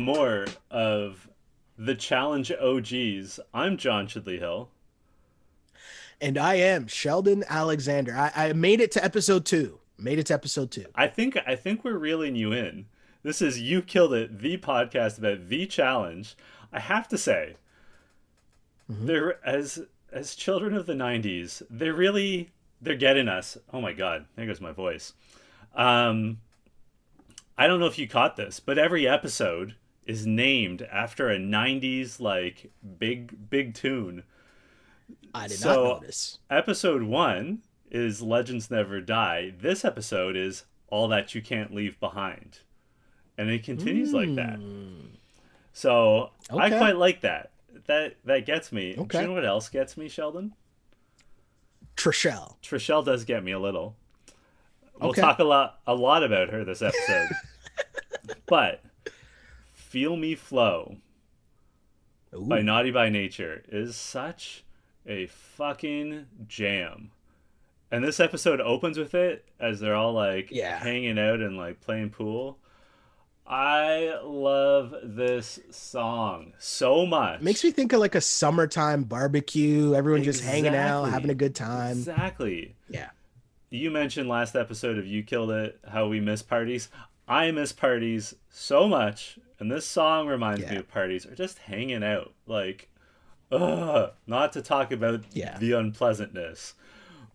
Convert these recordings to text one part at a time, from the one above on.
more of the Challenge OGs. I'm John Chidley Hill. And I am Sheldon Alexander. I, I made it to episode two. Made it to episode two. I think I think we're reeling you in. This is You Killed It, the podcast about the challenge. I have to say, mm-hmm. they're as as children of the '90s, they're really they're getting us. Oh my god, there goes my voice. Um, I don't know if you caught this, but every episode is named after a '90s like big big tune. I did so, not notice. Episode one is Legends Never Die. This episode is All That You Can't Leave Behind and it continues mm. like that. Hmm. So okay. I quite like that. That that gets me. Okay. Do you know what else gets me, Sheldon? Trishelle. Trishelle does get me a little. We'll okay. talk a lot a lot about her this episode. but Feel Me Flow Ooh. by Naughty by Nature is such a fucking jam. And this episode opens with it as they're all like yeah. hanging out and like playing pool. I love this song so much. makes me think of like a summertime barbecue, everyone exactly. just hanging out, having a good time. Exactly. Yeah. You mentioned last episode of You Killed It how we miss parties. I miss parties so much, and this song reminds yeah. me of parties or just hanging out. Like, ugh, not to talk about yeah. the unpleasantness,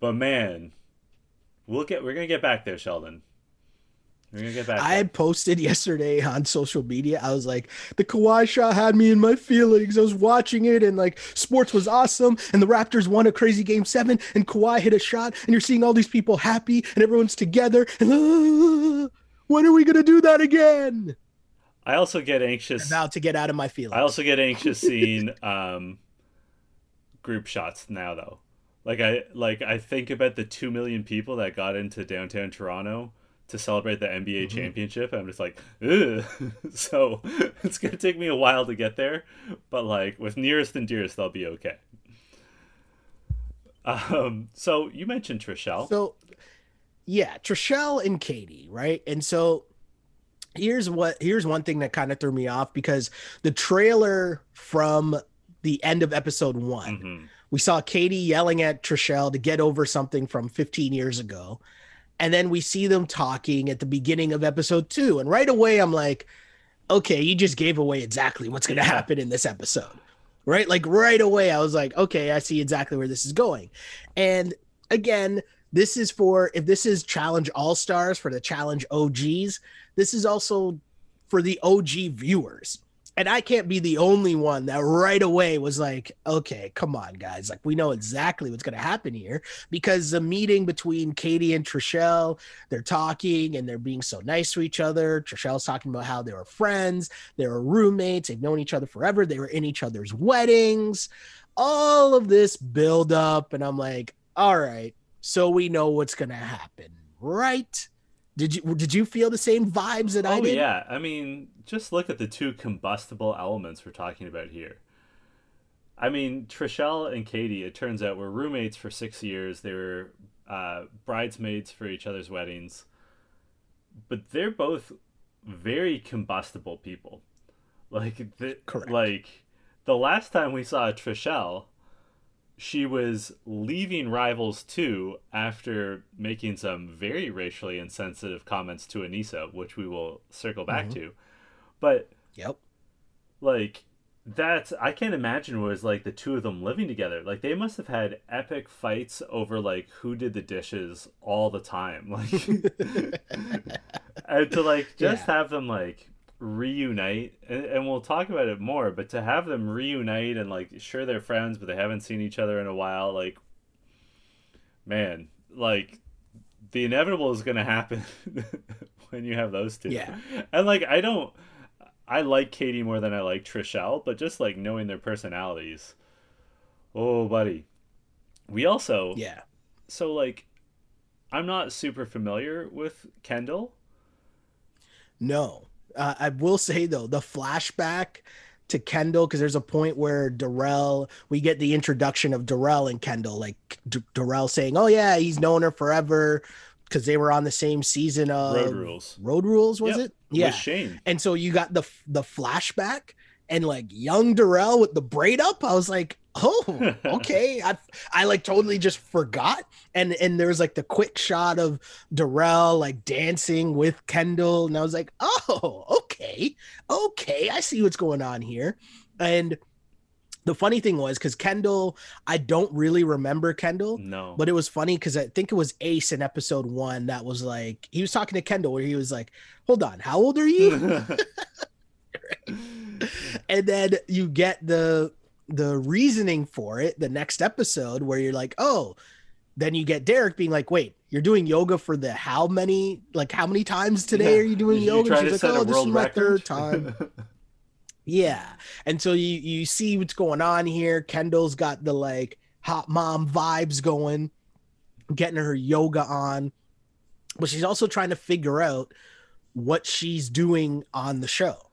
but man, we'll get we're gonna get back there, Sheldon. We're gonna get back. I had posted yesterday on social media. I was like, the Kawhi shot had me in my feelings. I was watching it and like sports was awesome. And the Raptors won a crazy game seven and Kawhi hit a shot. And you're seeing all these people happy and everyone's together. And uh, when are we going to do that again? I also get anxious. about to get out of my feelings. I also get anxious seeing um, group shots now, though. Like I like I think about the two million people that got into downtown Toronto to celebrate the NBA mm-hmm. championship. I'm just like, Ugh. so it's gonna take me a while to get there, but like with nearest and dearest, they'll be okay. Um, so you mentioned Trishelle. So yeah, Trishelle and Katie, right? And so here's what here's one thing that kind of threw me off because the trailer from the end of episode one, mm-hmm. we saw Katie yelling at Trishelle to get over something from 15 years ago and then we see them talking at the beginning of episode two. And right away, I'm like, okay, you just gave away exactly what's going to happen in this episode. Right? Like right away, I was like, okay, I see exactly where this is going. And again, this is for if this is Challenge All Stars for the Challenge OGs, this is also for the OG viewers and I can't be the only one that right away was like, okay, come on, guys. Like, we know exactly what's going to happen here because the meeting between Katie and Trishelle, they're talking and they're being so nice to each other. Trishelle's talking about how they were friends, they were roommates, they've known each other forever, they were in each other's weddings. All of this build up. And I'm like, all right, so we know what's going to happen, right? Did you did you feel the same vibes that oh, I did? Oh, yeah. I mean, just look at the two combustible elements we're talking about here. I mean, Trishelle and Katie, it turns out, were roommates for six years. They were uh, bridesmaids for each other's weddings. But they're both very combustible people. Like, the, Correct. like the last time we saw Trishelle, she was leaving Rivals 2 after making some very racially insensitive comments to Aneesa, which we will circle back mm-hmm. to. But yep. Like that's I can't imagine was like the two of them living together. Like they must have had epic fights over like who did the dishes all the time. Like and to like just yeah. have them like reunite and, and, we'll talk about it more but to have them reunite and like sure they're friends but they haven't seen each other in a while like man like the inevitable is gonna happen when you have those two. Yeah. And like i don't i like katie more than i like trishelle but just like knowing their personalities. Oh buddy. We also yeah. So like i'm not super familiar with kendall. No uh, I will say though, the flashback to Kendall because there's a point where Darrell, we get the introduction of Darrell and Kendall, like D- Darrell saying, "Oh yeah, he's known her forever." because they were on the same season of Road Rules. Road Rules was Yep. it? Yeah. With Shane. And so you got the the flashback and like young Darrell with the braid up. I was like, oh, okay. I I like totally just forgot. And and there was like the quick shot of Darrell like dancing with Kendall, and I was like, oh, okay, okay. I see what's going on here. And the funny thing was because Kendall, I don't really remember Kendall. No. But it was funny because I think it was Ace in episode one that was like he was talking to Kendall where he was like, "Hold on, how old are you?" and then you get the the reasoning for it the next episode where you're like, "Oh," then you get Derek being like, "Wait, you're doing yoga for the how many like how many times today Yeah. are you doing you yoga?" She's like, "Oh, this is my record?" third time." Yeah. And so you you see what's going on here. Kendall's got the like hot mom vibes going, getting her yoga on. But she's also trying to figure out what she's doing on the show.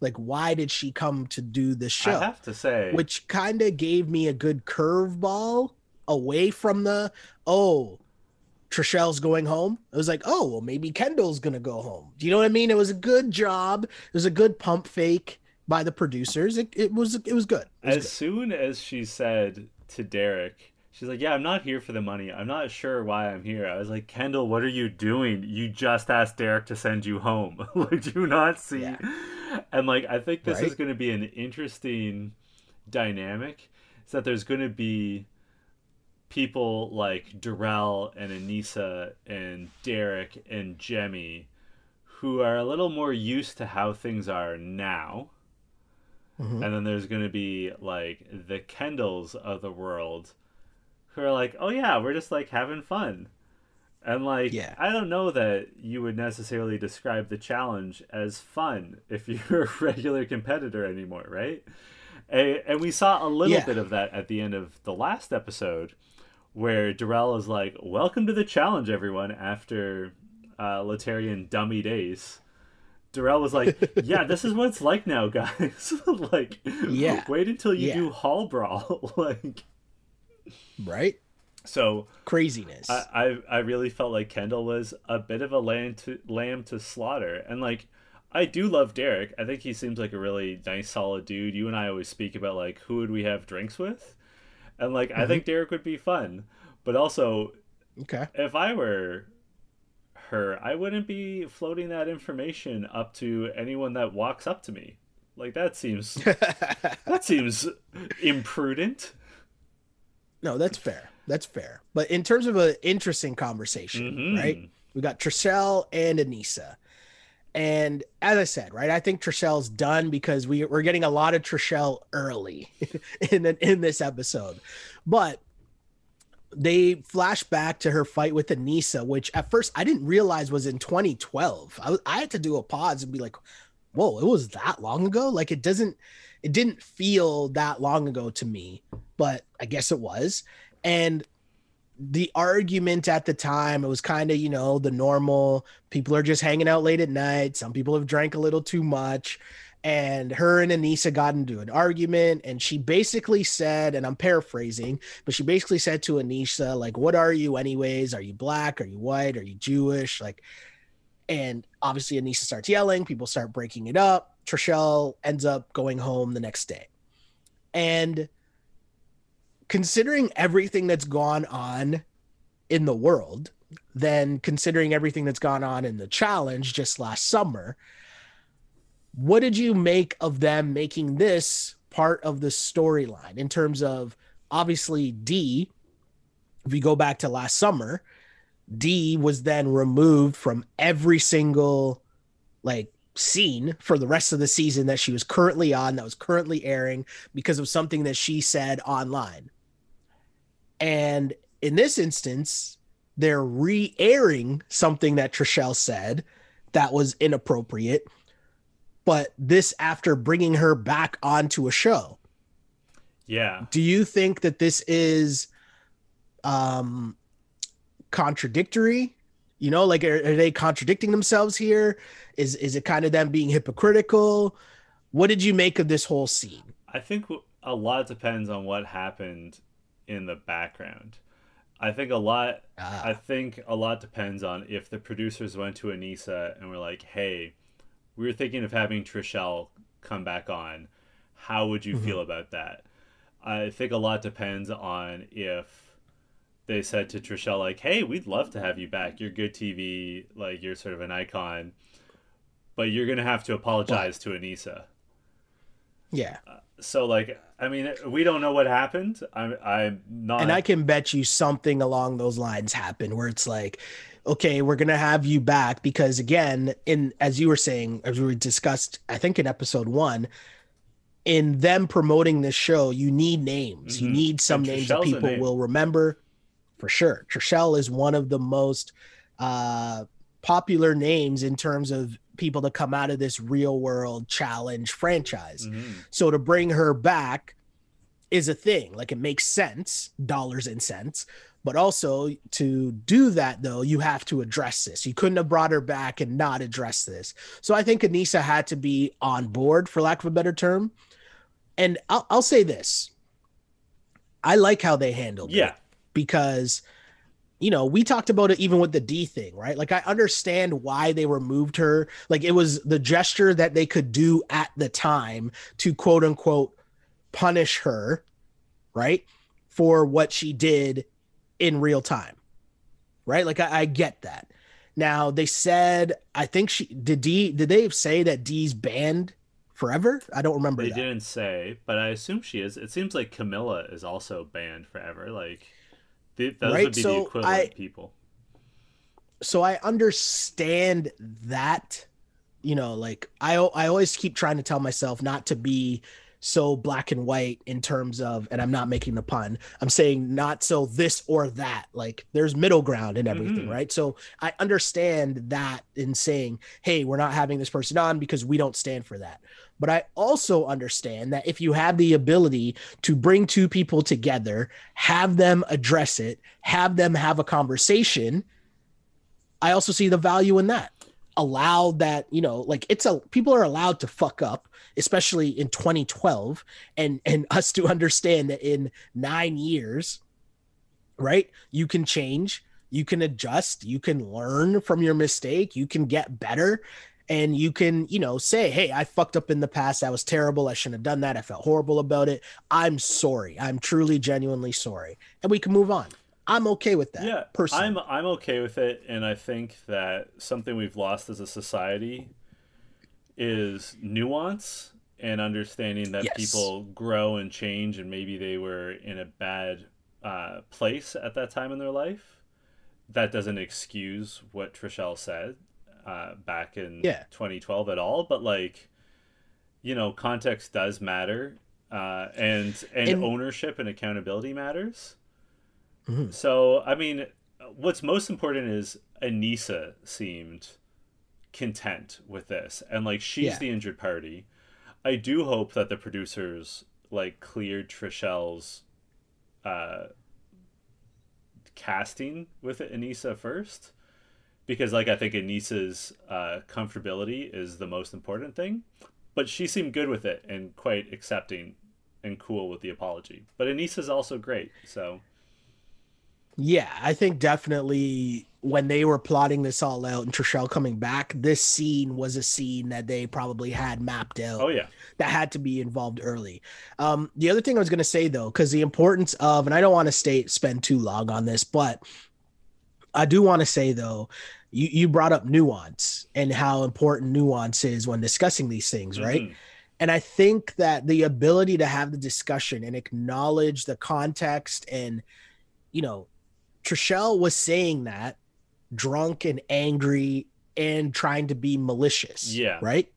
Like why did she come to do this show? I have to say, Which kind of gave me a good curveball away from the oh Trishelle's going home. It was like, oh, well, maybe Kendall's gonna go home. Do you know what I mean? It was a good job. It was a good pump fake by the producers. It, it was it was good. It was as soon as she said to Derek, she's like, "Yeah, I'm not here for the money. I'm not sure why I'm here." I was like, "Kendall, what are you doing? You just asked Derek to send you home. like, do you not see?" Yeah. And like, I think this is going to be an interesting dynamic. Is that there's going to be people like Darrell and Aneesa and Derek and Jemmye who are a little more used to how things are now Mhm. and then there's going to be like the Kendalls of the world who are like, "Oh yeah, we're just like having fun." And like Yeah. I don't know that you would necessarily describe the challenge as fun if you're a regular competitor anymore, right? And, and we saw a little Yeah. bit of that at the end of the last episode where Darrell is like, "Welcome to the challenge, everyone." After uh, Latarian dummy days, Darrell was like, "Yeah, this is what it's like now, guys. like, Yeah. wait until you Yeah. do hall brawl." like, right? so Craziness. I, I I really felt like Kendall was a bit of a lamb to lamb to slaughter, and like I do love Derek. I think he seems like a really nice, solid dude. You and I always speak about like who would we have drinks with, and like I mm-hmm. think Derek would be fun. But also, okay. if I were her, I wouldn't be floating that information up to anyone that walks up to me. Like that seems that seems imprudent. No, that's fair. That's fair. But in terms of an interesting conversation, Mhm. right? We got Trishelle and Aneesa. And as I said, right, I think Trishelle's done because we, we're getting a lot of Trishelle early in, in this episode. But they flash back to her fight with Aneesa, which at first I didn't realize was in 2012. I, was- I had to do a pause and be like, whoa, it was that long ago? Like it doesn't, it didn't feel that long ago to me, but I guess it was. And the argument at the time, it was kind of, you know, the normal people are just hanging out late at night. Some people have drank a little too much. And her and Aneesa got into an argument, and she basically said, and I'm paraphrasing, but she basically said to Aneesa, like, what are you anyways? Are you black? Are you white? Are you Jewish? Like, and obviously Aneesa starts yelling, people start breaking it up. Trishelle ends up going home the next day. And considering everything that's gone on in the world, then considering everything that's gone on in the challenge just last summer, what did you make of them making this part of the storyline in terms of obviously D? If we go back to last summer, D was then removed from every single like scene for the rest of the season that she was currently on, that was currently airing because of something that she said online. And in this instance, they're re airing something that Trishelle said that was inappropriate, but this after bringing her back onto a show. Yeah. Do you think that this is um contradictory? You know, like are, are they contradicting themselves here? Is is it kind of them being hypocritical? What did you make of this whole scene? I think a lot depends on what happened in the background. I think a lot. Ah. I think a lot depends on if the producers went to Aneesa and were like, "Hey, we were thinking of having Trishelle come back on. How would you Mhm. feel about that?" I think a lot depends on if they said to Trishelle like, "Hey, we'd love to have you back. You're good TV. Like you're sort of an icon, but you're gonna have to apologize to Aneesa." yeah. So like, I mean, we don't know what happened. I'm I'm not. and I can bet you something along those lines happened where it's like, okay, we're gonna have you back because again, in as you were saying, as we discussed, I think in episode one, in them promoting this show, you need names. You Mhm. need some And names that Trishelle's people name. will remember for sure. Trishelle is one of the most uh popular names in terms of people to come out of this real world challenge franchise. Mhm. So to bring her back is a thing. Like it makes sense, dollars and cents. But also to do that though, you have to address this. You couldn't have brought her back and not address this. So I think Aneesa had to be on board, for lack of a better term. And I'll, I'll say this: I like how they handled it Yeah. Because you know we talked about it even with the d thing right like i understand why they removed her like it was the gesture that they could do at the time to quote unquote punish her right for what she did in real time right like i, I get that now they said i think she did d did they say that d's banned forever i don't remember They that. didn't say, but I assume she is. It seems like Camila is also banned forever. Like, th- those Right, would be so the equivalent I- people. so I understand that, you know, like I I always keep trying to tell myself not to be so black and white in terms of, and I'm not making the pun. I'm saying not so this or that. Like there's middle ground in everything, Mhm. right? So I understand that in saying, hey, we're not having this person on because we don't stand for that. But I also understand that if you have the ability to bring two people together, have them address it, have them have a conversation, I also see the value in that. Allow that, you know, like it's a people are allowed to fuck up, especially in 2012, and and us to understand that in nine years, right, you can change, you can adjust, you can learn from your mistake, you can get better, and you can, you know, say, hey, I fucked up in the past. That was terrible. I shouldn't have done that. I felt horrible about it. I'm sorry. I'm truly, genuinely sorry. And we can move on. I'm okay with that. yeah, personally. I'm I'm okay with it, and I think that something we've lost as a society is nuance and understanding that Yes. people grow and change, and maybe they were in a bad uh, place at that time in their life. That doesn't excuse what Trishelle said uh, back in Yeah. 2012 at all, but like, you know, context does matter, uh, and, and And- ownership and accountability matters. Mhm. So, I mean, what's most important is Aneesa seemed content with this, and like she's Yeah. the injured party. I do hope that the producers like cleared Trishelle's uh, casting with Aneesa first, because like I think Aneesa's uh, comfortability is the most important thing, but she seemed good with it and quite accepting and cool with the apology. But Aneesa's also great, so. Yeah, I think definitely when they were plotting this all out and Trishelle coming back, this scene was a scene that they probably had mapped out Oh yeah. that had to be involved early. Um, the other thing I was going to say though, because the importance of, and I don't want to stay spend too long on this, but I do want to say though, you you brought up nuance and how important nuance is when discussing these things, right? Mhm. And I think that the ability to have the discussion and acknowledge the context and, you know, Trishelle was saying that drunk and angry and trying to be malicious. Yeah. Right.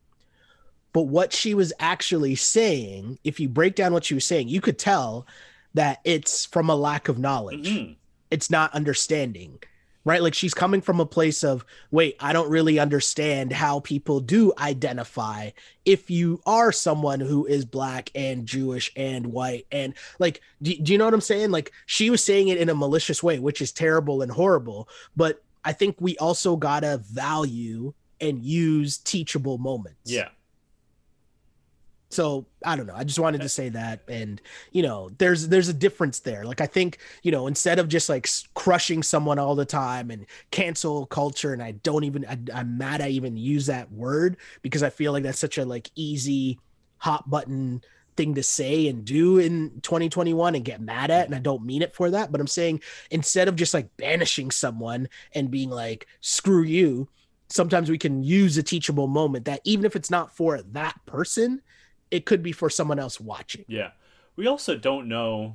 But what she was actually saying, if you break down what she was saying, you could tell that it's from a lack of knowledge. Mhm. It's not understanding right? Like she's coming from a place of, wait, I don't really understand how people do identify if you are someone who is black and Jewish and white. And like, do, do you know what I'm saying? Like she was saying it in a malicious way, which is terrible and horrible. But I think we also got to value and use teachable moments. Yeah. So I don't know. I just wanted to uh, say that, and you know, there's there's a difference there. Like I think you know, instead of just like crushing someone all the time and cancel culture, and I don't even I, I'm mad I even use that word because I feel like that's such a like easy hot button thing to say and do in 2021 and get mad at and I don't mean it for that but I'm saying instead of just like banishing someone and being like screw you sometimes we can use a teachable moment that even if it's not for that person it could be for someone else watching yeah we also don't know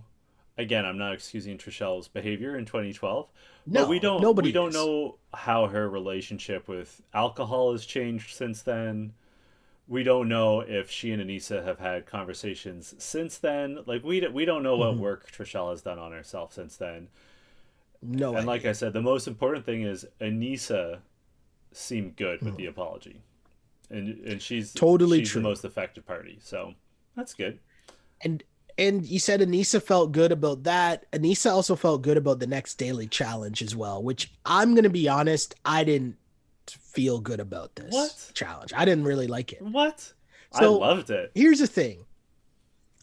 again I'm not excusing Trishelle's behavior in 2012 no, but we don't nobody we don't is. know how her relationship with alcohol has changed since then we don't know if she and Aneesa have had conversations since then. Like we we don't know what mm-hmm. work Trishelle has done on herself since then. No, and idea. like I said, the most important thing is Aneesa seemed good with mm. the apology, and and she's totally she's true. the most effective party. So that's good. And and you said Aneesa felt good about that. Aneesa also felt good about the next daily challenge as well, which I'm gonna be honest, I didn't feel good about this what? challenge. I didn't really like it. What? So, I loved it. Here's the thing.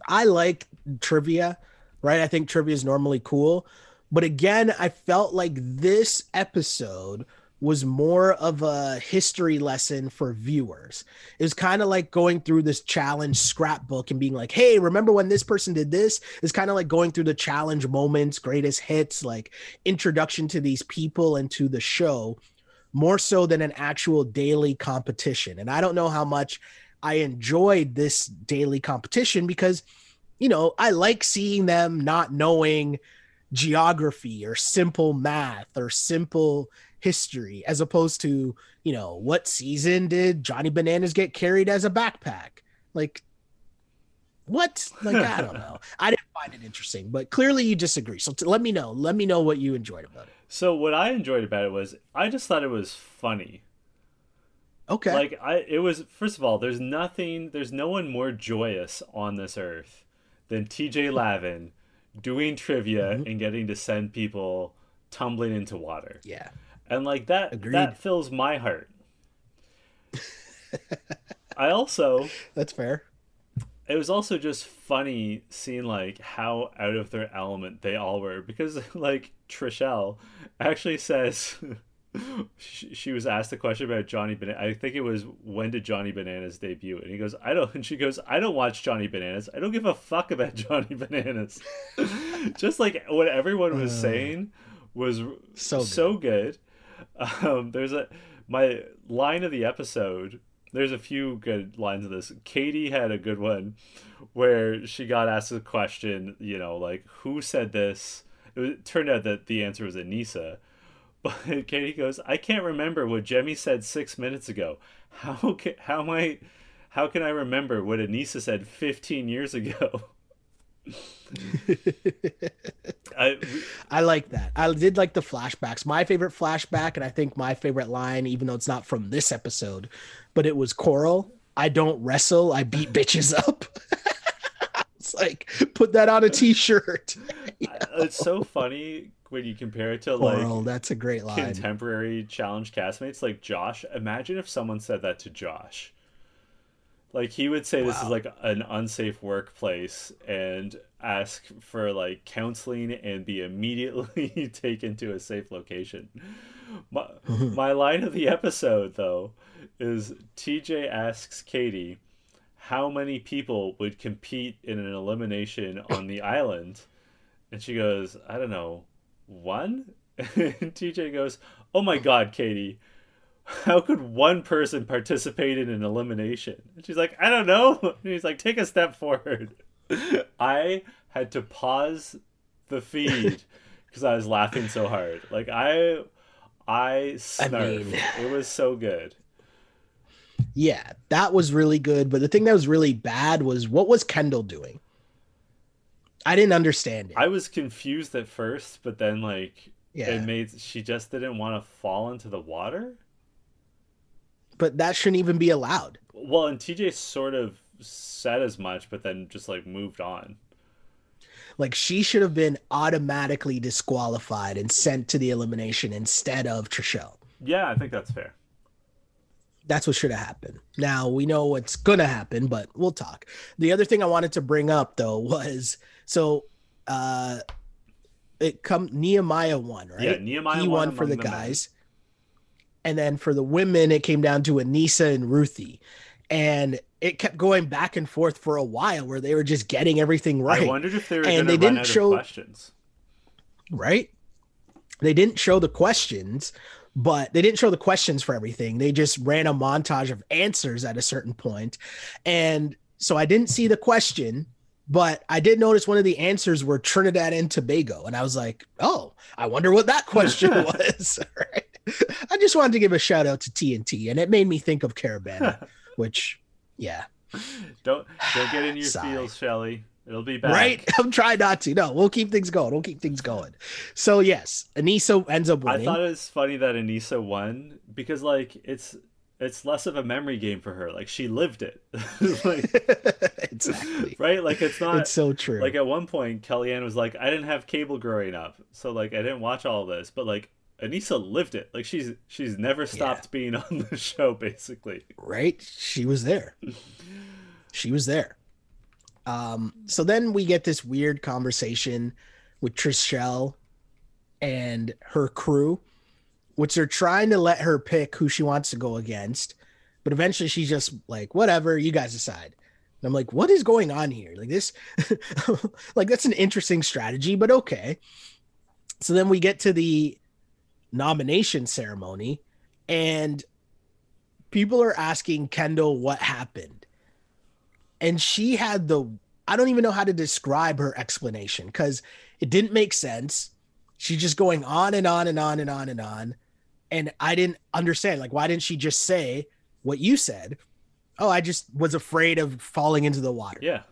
I like trivia, right? I think trivia is normally cool. But again, I felt like this episode was more of a history lesson for viewers. It was kind of like going through this challenge scrapbook and being like, hey, remember when this person did this? It's kind of like going through the challenge moments, greatest hits, like introduction to these people and to the show more so than an actual daily competition. And I don't know how much I enjoyed this daily competition because, you know, I like seeing them not knowing geography or simple math or simple history as opposed to, you know, what season did Johnny Bananas get carried as a backpack? Like, what? Like, I don't know. I didn't find it interesting, but clearly you disagree. So t- let me know. Let me know what you enjoyed about it. So what I enjoyed about it was I just thought it was funny. Okay. Like I it was first of all, there's nothing there's no one more joyous on this earth than TJ Lavin doing trivia mm-hmm. and getting to send people tumbling into water. Yeah. And like that Agreed. that fills my heart. I also That's fair it was also just funny seeing like how out of their element they all were because like Trishelle actually says she, she was asked a question about Johnny Banana. I think it was when did Johnny Bananas debut, and he goes, "I don't." And she goes, "I don't watch Johnny Bananas. I don't give a fuck about Johnny Bananas." just like what everyone was uh, saying was so good. so good. Um, there's a my line of the episode there's a few good lines of this. Katie had a good one where she got asked a question, you know, like who said this? It, was, it turned out that the answer was Aneesa. But Katie goes, I can't remember what Jemmye said six minutes ago. How can how am I how can I remember what Aneesa said 15 years ago? I I like that. I did like the flashbacks. My favorite flashback, and I think my favorite line, even though it's not from this episode, but it was Coral. I don't wrestle. I beat bitches up. it's like put that on a t-shirt. It's so funny when you compare it to like that's a great line. Contemporary challenge castmates like Josh. Imagine if someone said that to Josh. Like he would say wow. this is like an unsafe workplace and ask for like counseling and be immediately taken to a safe location. My, my line of the episode though is TJ asks Katie how many people would compete in an elimination on the island and she goes, I don't know, one? and TJ goes, Oh my god, Katie, how could one person participate in an elimination? And she's like, I don't know. And he's like, take a step forward. I had to pause the feed because I was laughing so hard. Like I, I snarfed. I mean, it was so good. Yeah, that was really good. But the thing that was really bad was what was Kendall doing? I didn't understand it. I was confused at first, but then like yeah. it made she just didn't want to fall into the water but that shouldn't even be allowed. Well, and TJ sort of said as much, but then just like moved on. Like she should have been automatically disqualified and sent to the elimination instead of Trishelle. Yeah, I think that's fair. That's what should have happened. Now we know what's gonna happen, but we'll talk. The other thing I wanted to bring up though was so uh it come Nehemiah won, right? Yeah, Nehemiah he won won for the men. guys. And then for the women, it came down to Aneesa and Ruthie. And it kept going back and forth for a while where they were just getting everything right. I wondered if they were And they didn't show- questions. right? They didn't show the questions, but they didn't show the questions for everything. They just ran a montage of answers at a certain point. And so I didn't see the question, but I did notice one of the answers were Trinidad and Tobago. And I was like, oh, I wonder what that question was. right? I just wanted to give a shout out to TNT, and it made me think of Caribana, which, yeah, Don't don't get in your feels, Shelly. It'll be back. right. I'm trying not to. No, we'll keep things going. We'll keep things going. So, yes, Aneesa ends up winning. I thought it was funny that Aneesa won because like it's it's less of a memory game for her. Like she lived it. like, exactly. right? Like it's not It's so true. like at one point Kellyanne was like, I didn't have cable growing up, so like I didn't watch all this, but like Aneesa lived it. Like she's she's never stopped being on the show, basically. right? She was there. She was there. Um, so then we get this weird conversation with Trishelle and her crew, which they're trying to let her pick who she wants to go against. But eventually she's just like, whatever, you guys decide. And I'm like, what is going on here? Like this, like that's an interesting strategy, but okay. So then we get to the nomination ceremony and people are asking Kendall what happened. And she had the I don't even know how to describe her explanation because it didn't make sense. She's just going on and on and on and on and on. And I didn't understand. Like, why didn't she just say what you said? Oh, I just was afraid of falling into the water. Yeah.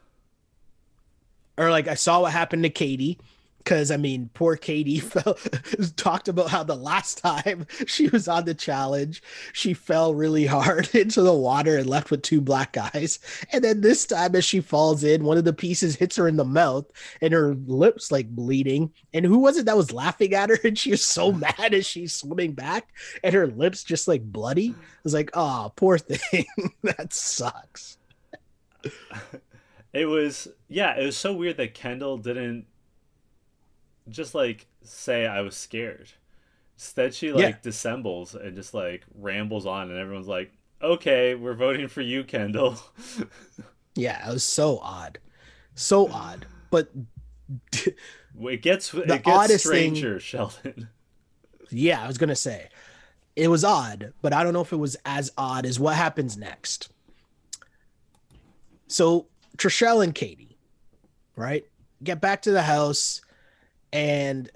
Or like I saw what happened to Katie. Cause I mean, poor Katie fell, talked about how the last time she was on the challenge, she fell really hard into the water and left with two black eyes. And then this time, as she falls in, one of the pieces hits her in the mouth and her lips like bleeding. And who was it that was laughing at her? And she was so mad as she's swimming back and her lips just like bloody. I was like, oh, poor thing. that sucks. It was yeah, it was so weird that Kendall didn't just like say I was scared. Instead she like Yeah. dissembles and just like rambles on and everyone's like, Okay, we're voting for you, Kendall. Yeah, it was so odd. So odd. But it gets it The gets oddest thing- stranger, Sheldon. yeah, I was gonna say it was odd, but I don't know if it was as odd as what happens next. So Trishelle and Katie, right, get back to the house, and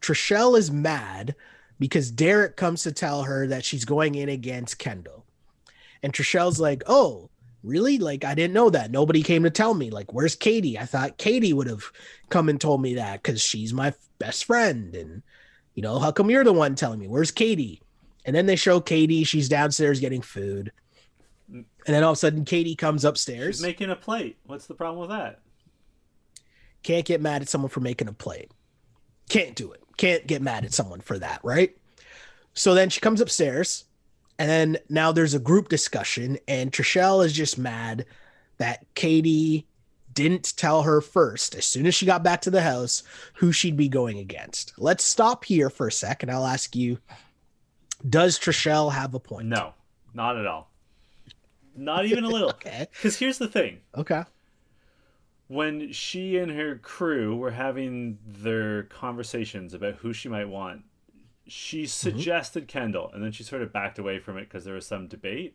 Trishelle is mad because Derek comes to tell her that she's going in against Kendall, and Trishelle's like, "Oh." Really? Like, I didn't know that. Nobody came to tell me. Like, where's Katie? I thought Katie would have come and told me that because she's my best friend. And you know, how come you're the one telling me? Where's Katie? And then they show Katie. She's downstairs getting food. And then all of a sudden, Katie comes upstairs. She's making a plate. What's the problem with that? Can't get mad at someone for making a plate. Can't do it. Can't get mad at someone for that, right? So then she comes upstairs, and then now there's a group discussion, and Trishelle is just mad that Katie didn't tell her first, as soon as she got back to the house, who she'd be going against. Let's stop here for a second. I'll ask you Does Trishelle have a point? No, not at all. Not even a little. Okay. Because here's the thing. Okay. When she and her crew were having their conversations about who she might want, she suggested Kendall, and then she sort of backed away from it because there was some debate.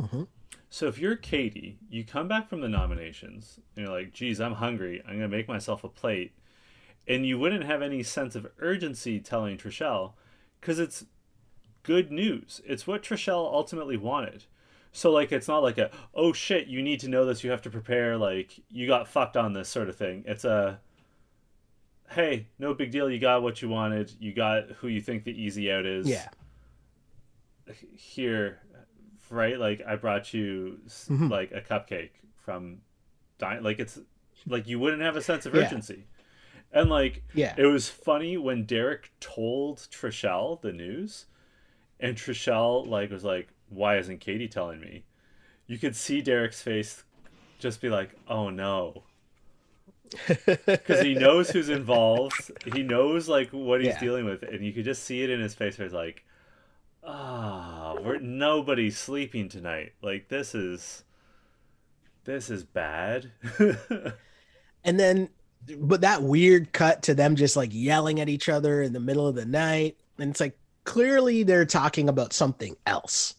Mhm. So if you're Katie, you come back from the nominations, and you're like, "Geez, I'm hungry. I'm gonna make myself a plate," and you wouldn't have any sense of urgency telling Trishelle, because it's good news. It's what Trishelle ultimately wanted. So like it's not like a oh shit you need to know this you have to prepare like you got fucked on this sort of thing. It's a hey no big deal you got what you wanted you got who you think the easy out is Yeah. here right like I brought you s Mhm. like a cupcake from Di- like it's like you wouldn't have a sense of Yeah. urgency and like Yeah. it was funny when Derek told Trishelle the news, and Trishelle like was like, why isn't Katie telling me? You could see Derek's face just be like, oh no. Because he knows who's involved. He knows like what he's Yeah. dealing with, and you could just see it in his face where he's like, "Ah, we're nobody's sleeping tonight. Like this is, this is bad." and then but that weird cut to them just like yelling at each other in the middle of the night and it's like clearly they're talking about something else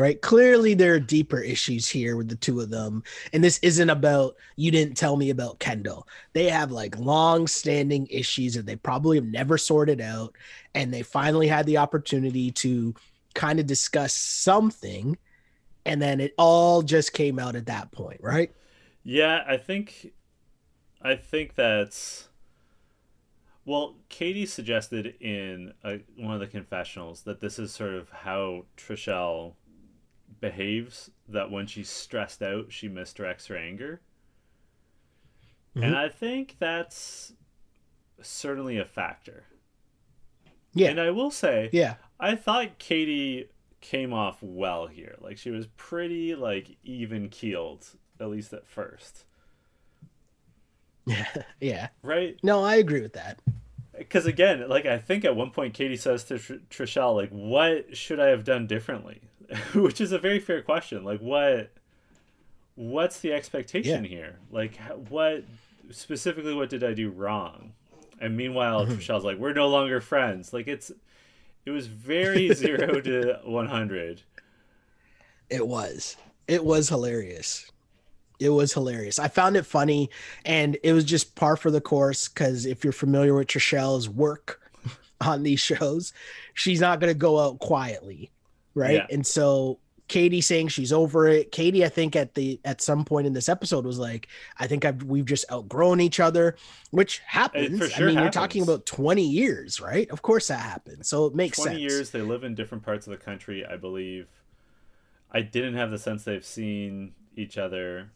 right? Clearly there are deeper issues here with the two of them. And this isn't about you didn't tell me about kendall. They have like long standing issues that they probably have never sorted out and they finally had the opportunity to kind of discuss something and then it all just came out at that point right? Yeah, I think I think that's well, Katie suggested in a, one of the confessionals that this is sort of how Trishelle behaves that when she's stressed out, she misdirects her anger. And Mhm. I think that's certainly a factor. yeah And I will say, yeah I thought Katie came off well here. Like she was pretty like even keeled, at least at first. yeah yeah Right? No, I agree with that. because again like i think at one point katie says to Tr- trishelle like what should i have done differently which is a very fair question like what what's the expectation here like what specifically what did i do wrong and meanwhile hmm. trishelle's like we're no longer friends like it's it was very zero to 100 It was. It was hilarious. It was hilarious. I found it funny and it was just par for the course because if you're familiar with Trishelle's work on these shows, she's not going to go out quietly. Right. Yeah. And so Katie saying she's over it. Katie, I think at the at some point in this episode was like, I think I've we've just outgrown each other, which happens. sure I mean, you're talking about 20 years, right? Of course that happens. So it makes 20 sense. years they live in different parts of the country i believe i didn't have the sense they've seen each other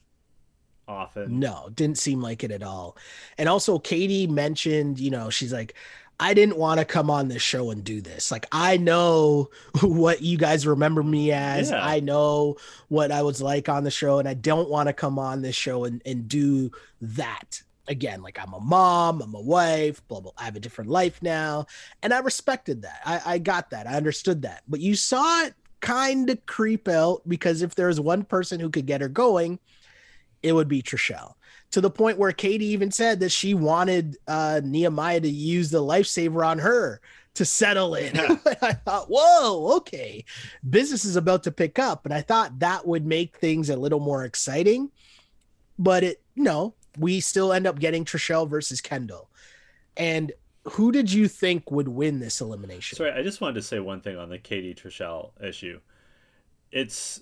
often No, didn't seem like it at all. And also, Katie mentioned, you know, she's like, I didn't want to come on this show and do this. Like, I know what you guys remember me as. Yeah. I know what I was like on the show, and I don't want to come on this show and, and do that again. Like, I'm a mom, I'm a wife, blah, blah. I have a different life now. And I respected that. I, I got that. I understood that. But you saw it kind of creep out because if there was one person who could get her going, it would be Trishelle. To the point where Katie even said that she wanted uh, Nehemiah to use the lifesaver on her to settle in. Yeah. I thought, whoa, okay, business is about to pick up, and I thought that would make things a little more exciting. But it, no, we still end up getting Trishelle versus Kendall. And who did you think would win this elimination? Sorry, I just wanted to say one thing on the Katie Trishelle issue. It's,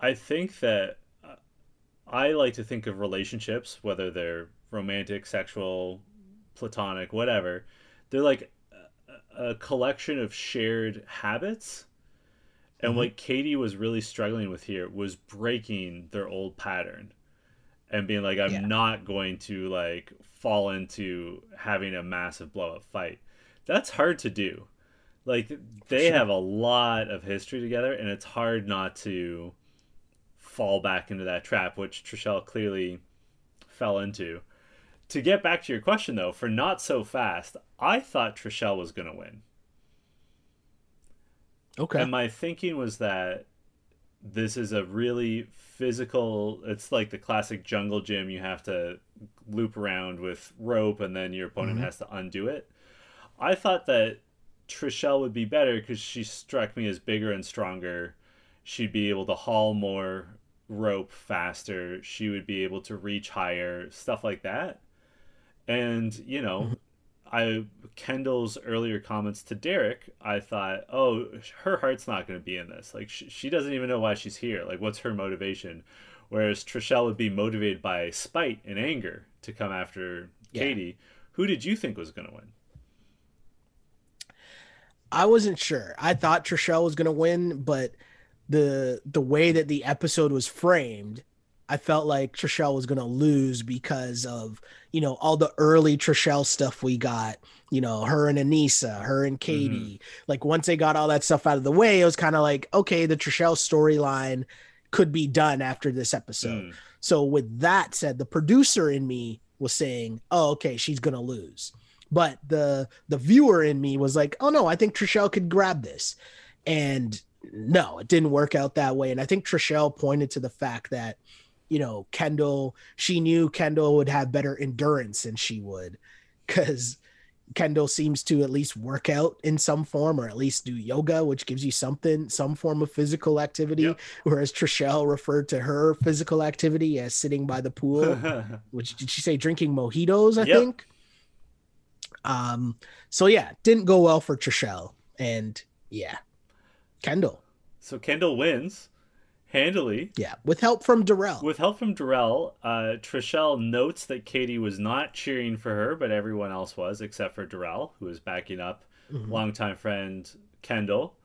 I think that I like to think of relationships, whether they're romantic, sexual, platonic, whatever. They're like a, a collection of shared habits. And Mhm. what Katie was really struggling with here was breaking their old pattern and being like, I'm Yeah. not going to like fall into having a massive blow up fight. That's hard to do. Like they Sure. have a lot of history together, and it's hard not to fall back into that trap, which Trishelle clearly fell into. To get back to your question, though, for not so fast, I thought Trishelle was going to win. Okay. And my thinking was that this is a really physical it's like the classic jungle gym you have to loop around with rope and then your opponent Mhm. has to undo it. I thought that Trishelle would be better because she struck me as bigger and stronger. She'd be able to haul more rope faster. She would be able to reach higher, stuff like that. And, you know, mm-hmm. I Kendall's earlier comments to Derek, I thought, oh, her heart's not going to be in this. Like, she, she doesn't even know why she's here. Like, what's her motivation? Whereas Trishelle would be motivated by spite and anger to come after Yeah. Katie. Who did you think was going to win? I wasn't sure. I thought Trishelle was going to win, but the the way that the episode was framed, I felt like Trishelle was gonna lose because of you know all the early Trishelle stuff we got. You know, her and Aneesa, her and Katie. Mm-hmm. Like once they got all that stuff out of the way, it was kind of like okay, the Trishelle storyline could be done after this episode. Mm. So with that said, the producer in me was saying, "Oh, okay, she's gonna lose," but the the viewer in me was like, "Oh no, I think Trishelle could grab this," and no, it didn't work out that way. And I think Trishelle pointed to the fact that you know, Kendall, she knew Kendall would have better endurance than she would because Kendall seems to at least work out in some form or at least do yoga, which gives you something, some form of physical activity. Yep. Whereas Trishelle referred to her physical activity as sitting by the pool, which did she say drinking mojitos? I yep. think. Um, so yeah, didn't go well for Trishelle. And yeah, Kendall. So Kendall wins handily. Yeah, with help from Darrell. With help from Darrell, uh, Trishelle notes that Katie was not cheering for her, but everyone else was, except for Darrell, who was backing up mm-hmm. longtime friend Kendall,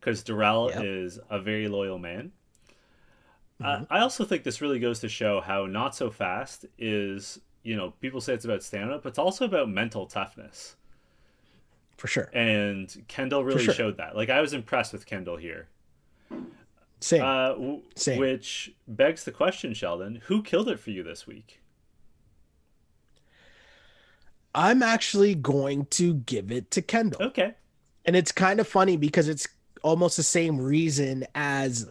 because Darrell yep. is a very loyal man. Uh, mm-hmm. Uh, I also think this really goes to show how not so fast is. You know, people say it's about stamina, but it's also about mental toughness. For sure. And Kendall really sure. showed that. Like I was impressed with Kendall here. Same. Uh, w- Same. Which begs the question, Sheldon, who killed it for you this week? I'm actually going to give it to Kendall. Okay. And it's kind of funny because it's almost the same reason as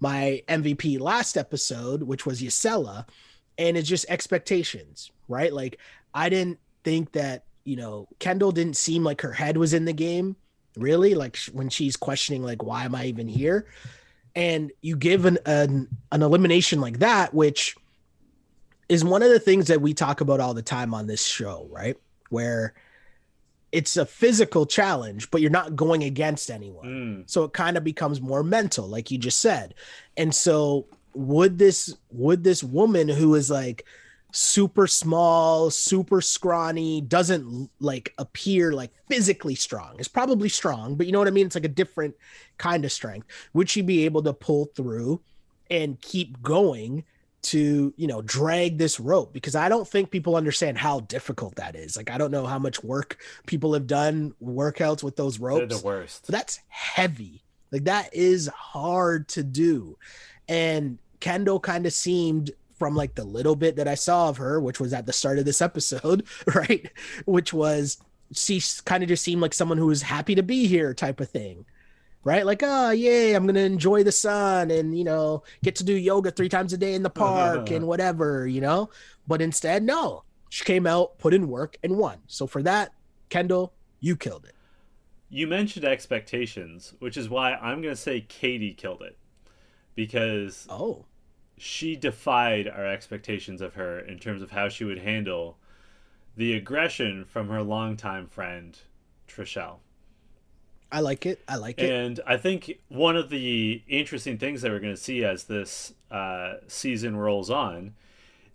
my MVP last episode, which was Jisela. And it's just expectations, right? Like, I didn't think that, you know, Kendall didn't seem like her head was in the game, really. Like, when she's questioning, like, why am I even here? and you give an, an an elimination like that which is one of the things that we talk about all the time on this show right where it's a physical challenge but you're not going against anyone mm. so it kind of becomes more mental like you just said and so would this would this woman who is like super small, super scrawny, doesn't like appear like physically strong. It's probably strong, but you know what I mean? It's like a different kind of strength. Would she be able to pull through and keep going to, you know, drag this rope? Because I don't think people understand how difficult that is. Like I don't know how much work people have done workouts with those ropes. They're the worst. But that's heavy. Like that is hard to do. And Kendall kind of seemed from like the little bit that I saw of her, which was at the start of this episode, right? Which was she kind of just seemed like someone who was happy to be here type of thing. Right? Like, oh yay, I'm gonna enjoy the sun and you know, get to do yoga three times a day in the park and whatever, you know. But instead, no. She came out, put in work, and won. So for that, Kendall, you killed it. You mentioned expectations, which is why I'm gonna say Katie killed it. Because oh she defied our expectations of her in terms of how she would handle the aggression from her longtime friend Trishelle. I like it. I like it. And I think one of the interesting things that we're going to see as this uh, season rolls on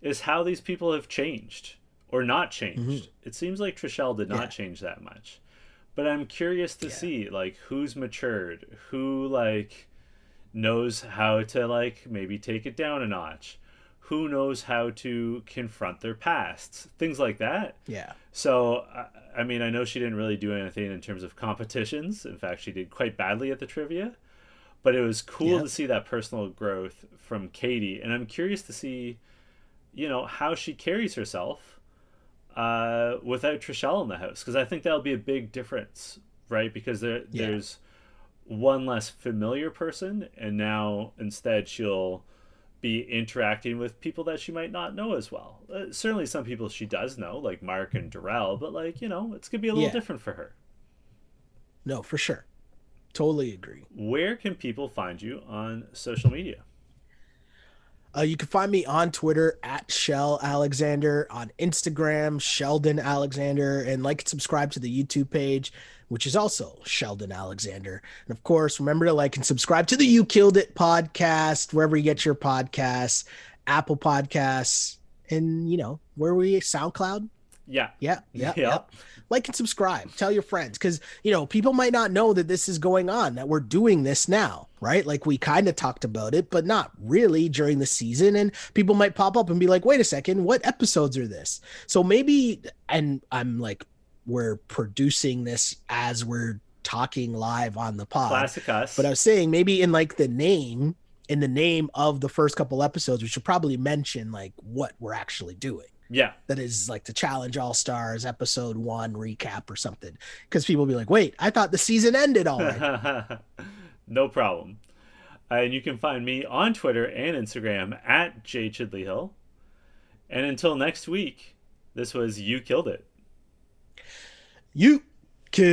is how these people have changed or not changed. Mm-hmm. It seems like Trishelle did not yeah. change that much. But I'm curious to yeah. see like who's matured, who like knows how to like maybe take it down a notch. Who knows how to confront their pasts. Things like that. Yeah. So i mean i know she didn't really do anything in terms of competitions. In fact she did quite badly at the trivia. But it was cool to see that personal growth from katie. And i'm curious to see you know how she carries herself uh, without Trishelle in the house. Because I think that'll be a big difference, right? Because there, yeah. there's one less familiar person, and now instead she'll be interacting with people that she might not know as well. Uh, certainly, some people she does know, like Mark and Darrell, but like you know, it's gonna be a little yeah. different for her. No, for sure. Totally agree. Where can people find you on social media? Uh, you can find me on Twitter at Shell Alexander, on Instagram Sheldon Alexander, and like and subscribe to the YouTube page which is also Sheldon Alexander. And of course, remember to like and subscribe to the You Killed It podcast, wherever you get your podcasts, Apple Podcasts, and you know, where we SoundCloud. Yeah. Yeah. Yeah. yeah. Like and subscribe. Tell your friends because, you know, people might not know that this is going on, that we're doing this now, right? Like we kind of talked about it, but not really during the season. And people might pop up and be like, wait a second, what episodes are this? So maybe, and I'm like, we're producing this as we're talking live on the pod. Classic us. But I was saying maybe in like the name, in the name of the first couple episodes, we should probably mention like what we're actually doing. Yeah. That is like the Challenge All Stars episode one recap or something. Because people be like, wait, I thought the season ended already. no problem. Uh, and you can find me on Twitter and Instagram at J Chidley Hill. And until next week, this was You Killed It. You killed